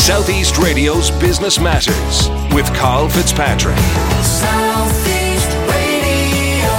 Southeast Radio's Business Matters with Carl Fitzpatrick. Southeast Radio.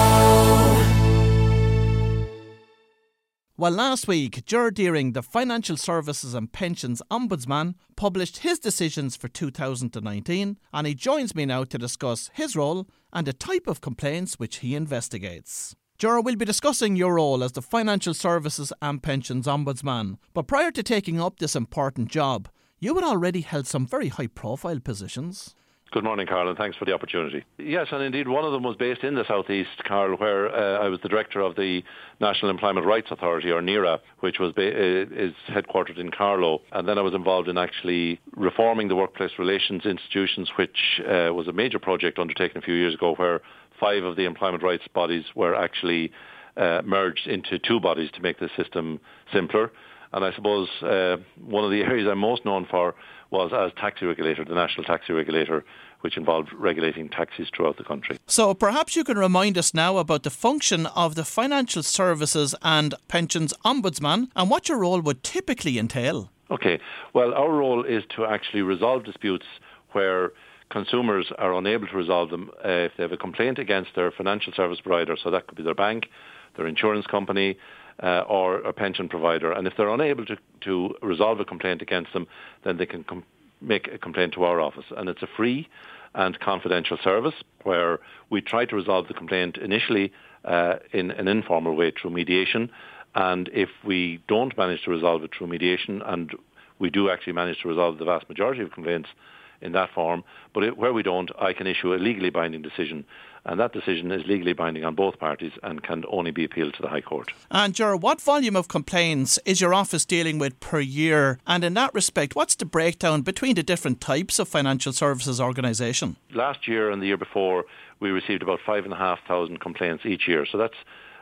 Well, last week, Ger Deering, the Financial Services and Pensions Ombudsman, published his decisions for 2019, and he joins me now to discuss his role and the type of complaints which he investigates. Ger, we'll be discussing your role as the Financial Services and Pensions Ombudsman, but prior to taking up this important job, you had already held some very high profile positions. Good morning, Carl, and thanks for the opportunity. Yes, and indeed, one of them was based in the southeast, Carl, where uh, I was the director of the National Employment Rights Authority, or NERA, which was ba- uh, is headquartered in Carlow. And then I was involved in actually reforming the workplace relations institutions, which uh, was a major project undertaken a few years ago, where five of the employment rights bodies were actually uh, merged into two bodies to make the system simpler. And I suppose uh, one of the areas I'm most known for was as taxi regulator, the national taxi regulator, which involved regulating taxis throughout the country. So perhaps you can remind us now about the function of the Financial Services and Pensions Ombudsman and what your role would typically entail. Okay, well, our role is to actually resolve disputes where consumers are unable to resolve them uh, if they have a complaint against their financial service provider, so that could be their bank, their insurance company, uh, or a pension provider. And if they're unable to, to resolve a complaint against them, then they can com- make a complaint to our office. And it's a free and confidential service where we try to resolve the complaint initially uh, in an informal way through mediation. And if we don't manage to resolve it through mediation, and we do actually manage to resolve the vast majority of complaints in that form, but it, where we don't, I can issue a legally binding decision and that decision is legally binding on both parties and can only be appealed to the High Court. And Ger, what volume of complaints is your office dealing with per year? And in that respect, what's the breakdown between the different types of financial services organisation? Last year and the year before, we received about five and a half thousand complaints each year. So that's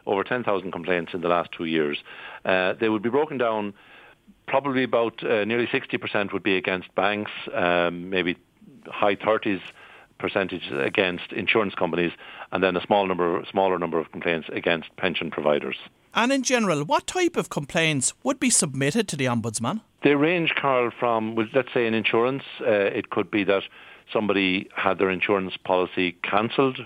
over 10,000 complaints in the last two years. Uh, they would be broken down. Probably about uh, nearly 60% would be against banks, um, maybe high 30s percentage against insurance companies, and then a small number, smaller number of complaints against pension providers. And in general, what type of complaints would be submitted to the ombudsman? They range, Carl, from well, let's say in insurance, uh, it could be that somebody had their insurance policy cancelled,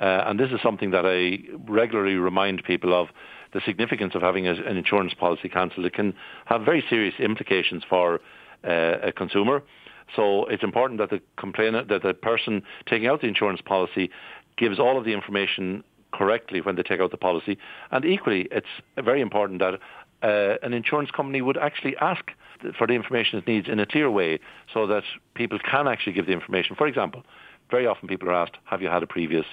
uh, and this is something that I regularly remind people of. The significance of having a, an insurance policy cancelled, it can have very serious implications for uh, a consumer. So it's important that the complainant, that the person taking out the insurance policy gives all of the information correctly when they take out the policy. And equally, it's very important that uh, an insurance company would actually ask for the information it needs in a clear way so that people can actually give the information. For example, very often people are asked, have you had a previous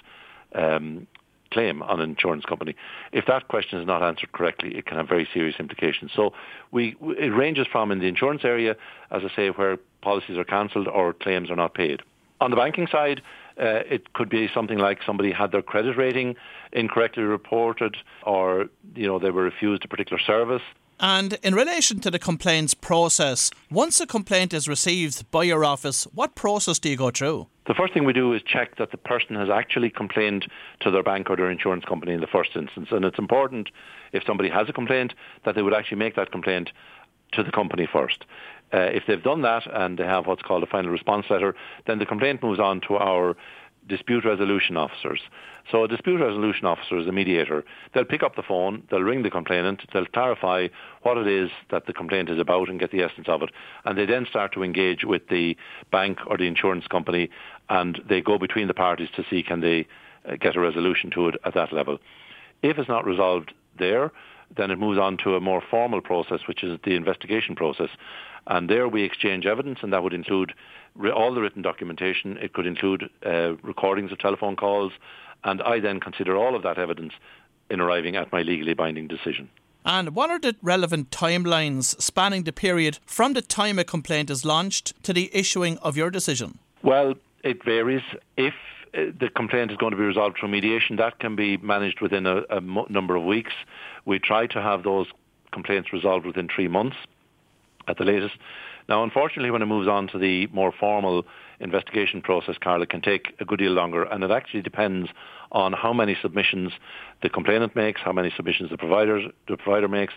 um, claim on an insurance company. If that question is not answered correctly, it can have very serious implications. So we, it ranges from in the insurance area, as I say, where policies are cancelled or claims are not paid. On the banking side, uh, it could be something like somebody had their credit rating incorrectly reported, or you know they were refused a particular service. And in relation to the complaints process, once a complaint is received by your office, what process do you go through? The first thing we do is check that the person has actually complained to their bank or their insurance company in the first instance. And it's important, if somebody has a complaint, that they would actually make that complaint to the company first. Uh, if they've done that and they have what's called a final response letter, then the complaint moves on to our dispute resolution officers. So a dispute resolution officer is a mediator. They'll pick up the phone, they'll ring the complainant, they'll clarify what it is that the complaint is about and get the essence of it, and they then start to engage with the bank or the insurance company, and they go between the parties to see can they uh, get a resolution to it at that level. If it's not resolved there, then it moves on to a more formal process, which is the investigation process. And there we exchange evidence, and that would include all the written documentation. It could include uh, recordings of telephone calls, and I then consider all of that evidence in arriving at my legally binding decision. And what are the relevant timelines spanning the period from the time a complaint is launched to the issuing of your decision? Well, it varies. If the complaint is going to be resolved through mediation, that can be managed within a, number of weeks. We try to have those complaints resolved within three months at the latest. Now, unfortunately, when it moves on to the more formal investigation process, Carl, it can take a good deal longer, and it actually depends on how many submissions the complainant makes, how many submissions the provider the provider makes,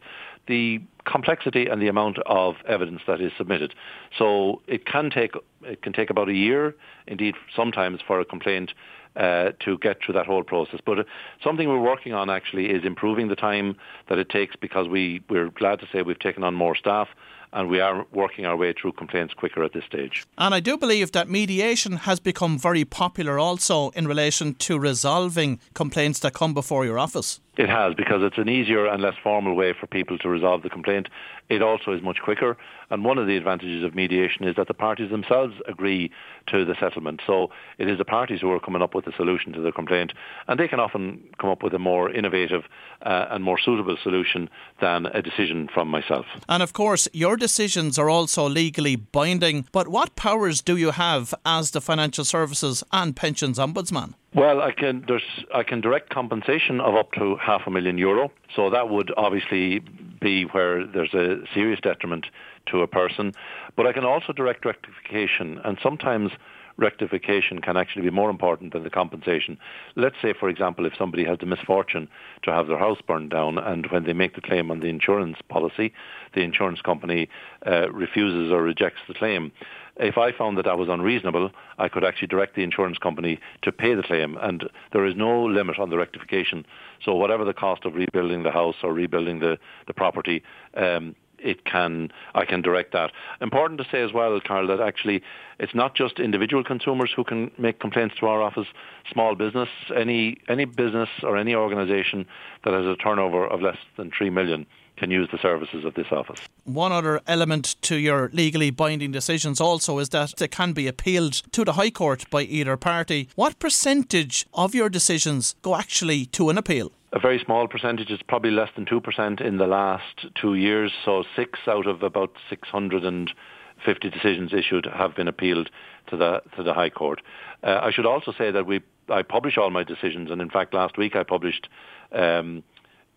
the complexity and the amount of evidence that is submitted. So it can take it can take about a year, indeed sometimes for a complaint uh, to get through that whole process. But uh, something we're working on actually is improving the time that it takes because we, we're glad to say we've taken on more staff and we are working our way through complaints quicker at this stage. And I do believe that mediation has become very popular also in relation to resolving complaints that come before your office. It has because it's an easier and less formal way for people to resolve the complaint. It also is much quicker. And one of the advantages of mediation is that the parties themselves agree to the settlement. So it is the parties who are coming up with the solution to the complaint. And they can often come up with a more innovative uh, and more suitable solution than a decision from myself. And of course, your decisions are also legally binding. But what powers do you have as the Financial Services and Pensions Ombudsman? Well, I can there's I can direct compensation of up to half a million euro. So that would obviously be where there's a serious detriment to a person. But I can also direct rectification, and sometimes rectification can actually be more important than the compensation. Let's say, for example, if somebody has the misfortune to have their house burned down, and when they make the claim on the insurance policy, the insurance company uh, refuses or rejects the claim. If I found that that was unreasonable, I could actually direct the insurance company to pay the claim, and there is no limit on the rectification. So whatever the cost of rebuilding the house or rebuilding the, the property, um, it can I can direct that. Important to say as well, Carl, that actually it's not just individual consumers who can make complaints to our office. Small business, any any business or any organisation that has a turnover of less than three million can use the services of this office. One other element to your legally binding decisions also is that they can be appealed to the High Court by either party. What percentage of your decisions go actually to an appeal? A very small percentage. It's probably less than 2% in the last two years. So six out of about 650 decisions issued have been appealed to the to the High Court. Uh, I should also say that we I publish all my decisions, and in fact last week I published um,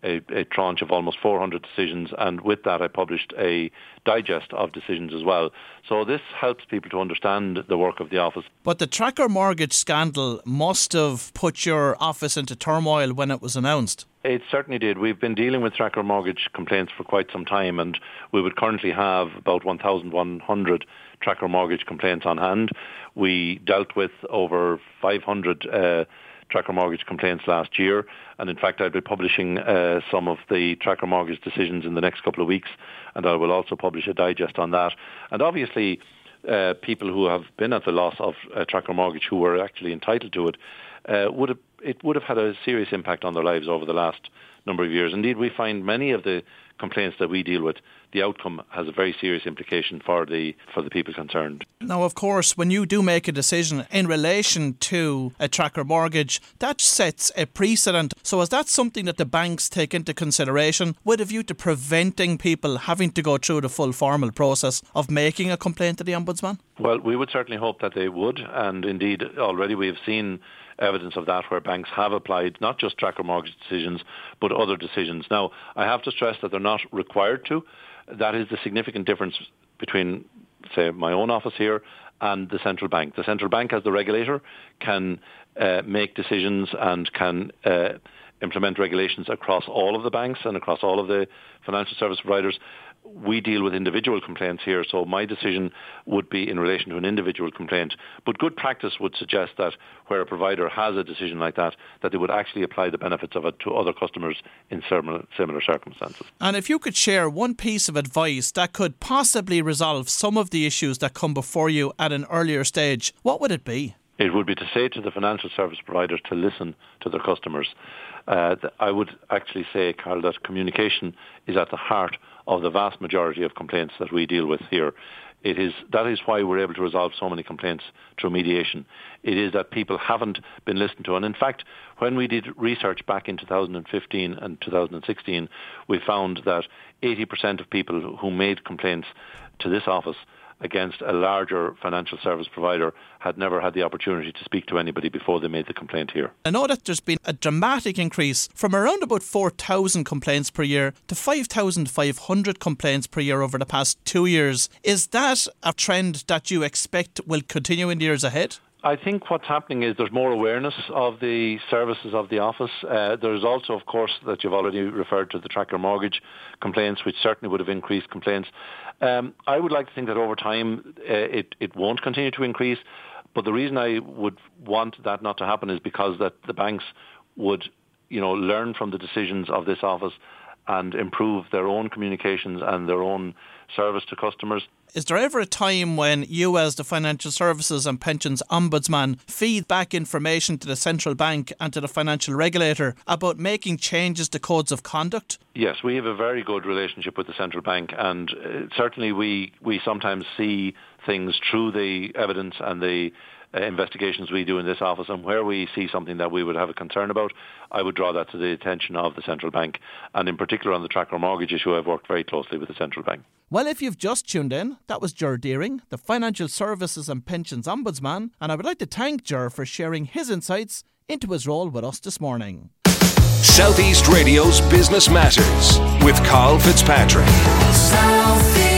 a, a, tranche of almost 400 decisions, and with that I published a digest of decisions as well. So this helps people to understand the work of the office. But the tracker mortgage scandal must have put your office into turmoil when it was announced. It certainly did. We've been dealing with tracker mortgage complaints for quite some time, and we would currently have about 1,100 tracker mortgage complaints on hand. We dealt with over 500 uh, tracker mortgage complaints last year. And in fact, I'll be publishing uh, some of the tracker mortgage decisions in the next couple of weeks, and I will also publish a digest on that. And obviously, uh, people who have been at the loss of a tracker mortgage who were actually entitled to it uh, would have it would have had a serious impact on their lives over the last number of years. Indeed, we find many of the complaints that we deal with, the outcome has a very serious implication for the for the people concerned. Now, of course, when you do make a decision in relation to a tracker mortgage, that sets a precedent. So, is that something that the banks take into consideration with a view to preventing people having to go through the full formal process of making a complaint to the ombudsman? Well, we would certainly hope that they would, and indeed, already we have seen evidence of that where banks have applied not just tracker mortgage decisions but other decisions. Now, I have to stress that they're not required to. That is the significant difference between, say, my own office here and the central bank. The central bank, as the regulator, can uh, make decisions and can uh, implement regulations across all of the banks and across all of the financial service providers we deal with individual complaints here, so my decision would be in relation to an individual complaint. But good practice would suggest that where a provider has a decision like that, that they would actually apply the benefits of it to other customers in similar, similar circumstances. And if you could share one piece of advice that could possibly resolve some of the issues that come before you at an earlier stage, what would it be? It would be to say to the financial service providers to listen to their customers. Uh, I would actually say, Carl, that communication is at the heart of the vast majority of complaints that we deal with here. It is that is why we're able to resolve so many complaints through mediation. It is that people haven't been listened to, and in fact, when we did research back in 2015 and 2016, we found that 80% of people who made complaints to this office against a larger financial service provider had never had the opportunity to speak to anybody before they made the complaint here. I know that there's been a dramatic increase from around about 4,000 complaints per year to 5,500 complaints per year over the past two years. Is that a trend that you expect will continue in the years ahead? I think what's happening is there's more awareness of the services of the office. Uh, there's also, of course, that you've already referred to the tracker mortgage complaints, which certainly would have increased complaints. Um, I would like to think that over time uh, it, it won't continue to increase. But the reason I would want that not to happen is because that the banks would, you know, learn from the decisions of this office and improve their own communications and their own service to customers. Is there ever a time when you, as the Financial Services and Pensions Ombudsman, feed back information to the central bank and to the financial regulator about making changes to codes of conduct? Yes, we have a very good relationship with the central bank, and uh, certainly we, we sometimes see things through the evidence and the investigations we do in this office and where we see something that we would have a concern about, I would draw that to the attention of the central bank. And in particular on the tracker mortgage issue, I've worked very closely with the central bank. Well, if you've just tuned in, that was Ger Deering, the Financial Services and Pensions Ombudsman, and I would like to thank Ger for sharing his insights into his role with us this morning. Southeast Radio's Business Matters with Carl Fitzpatrick. Southeast.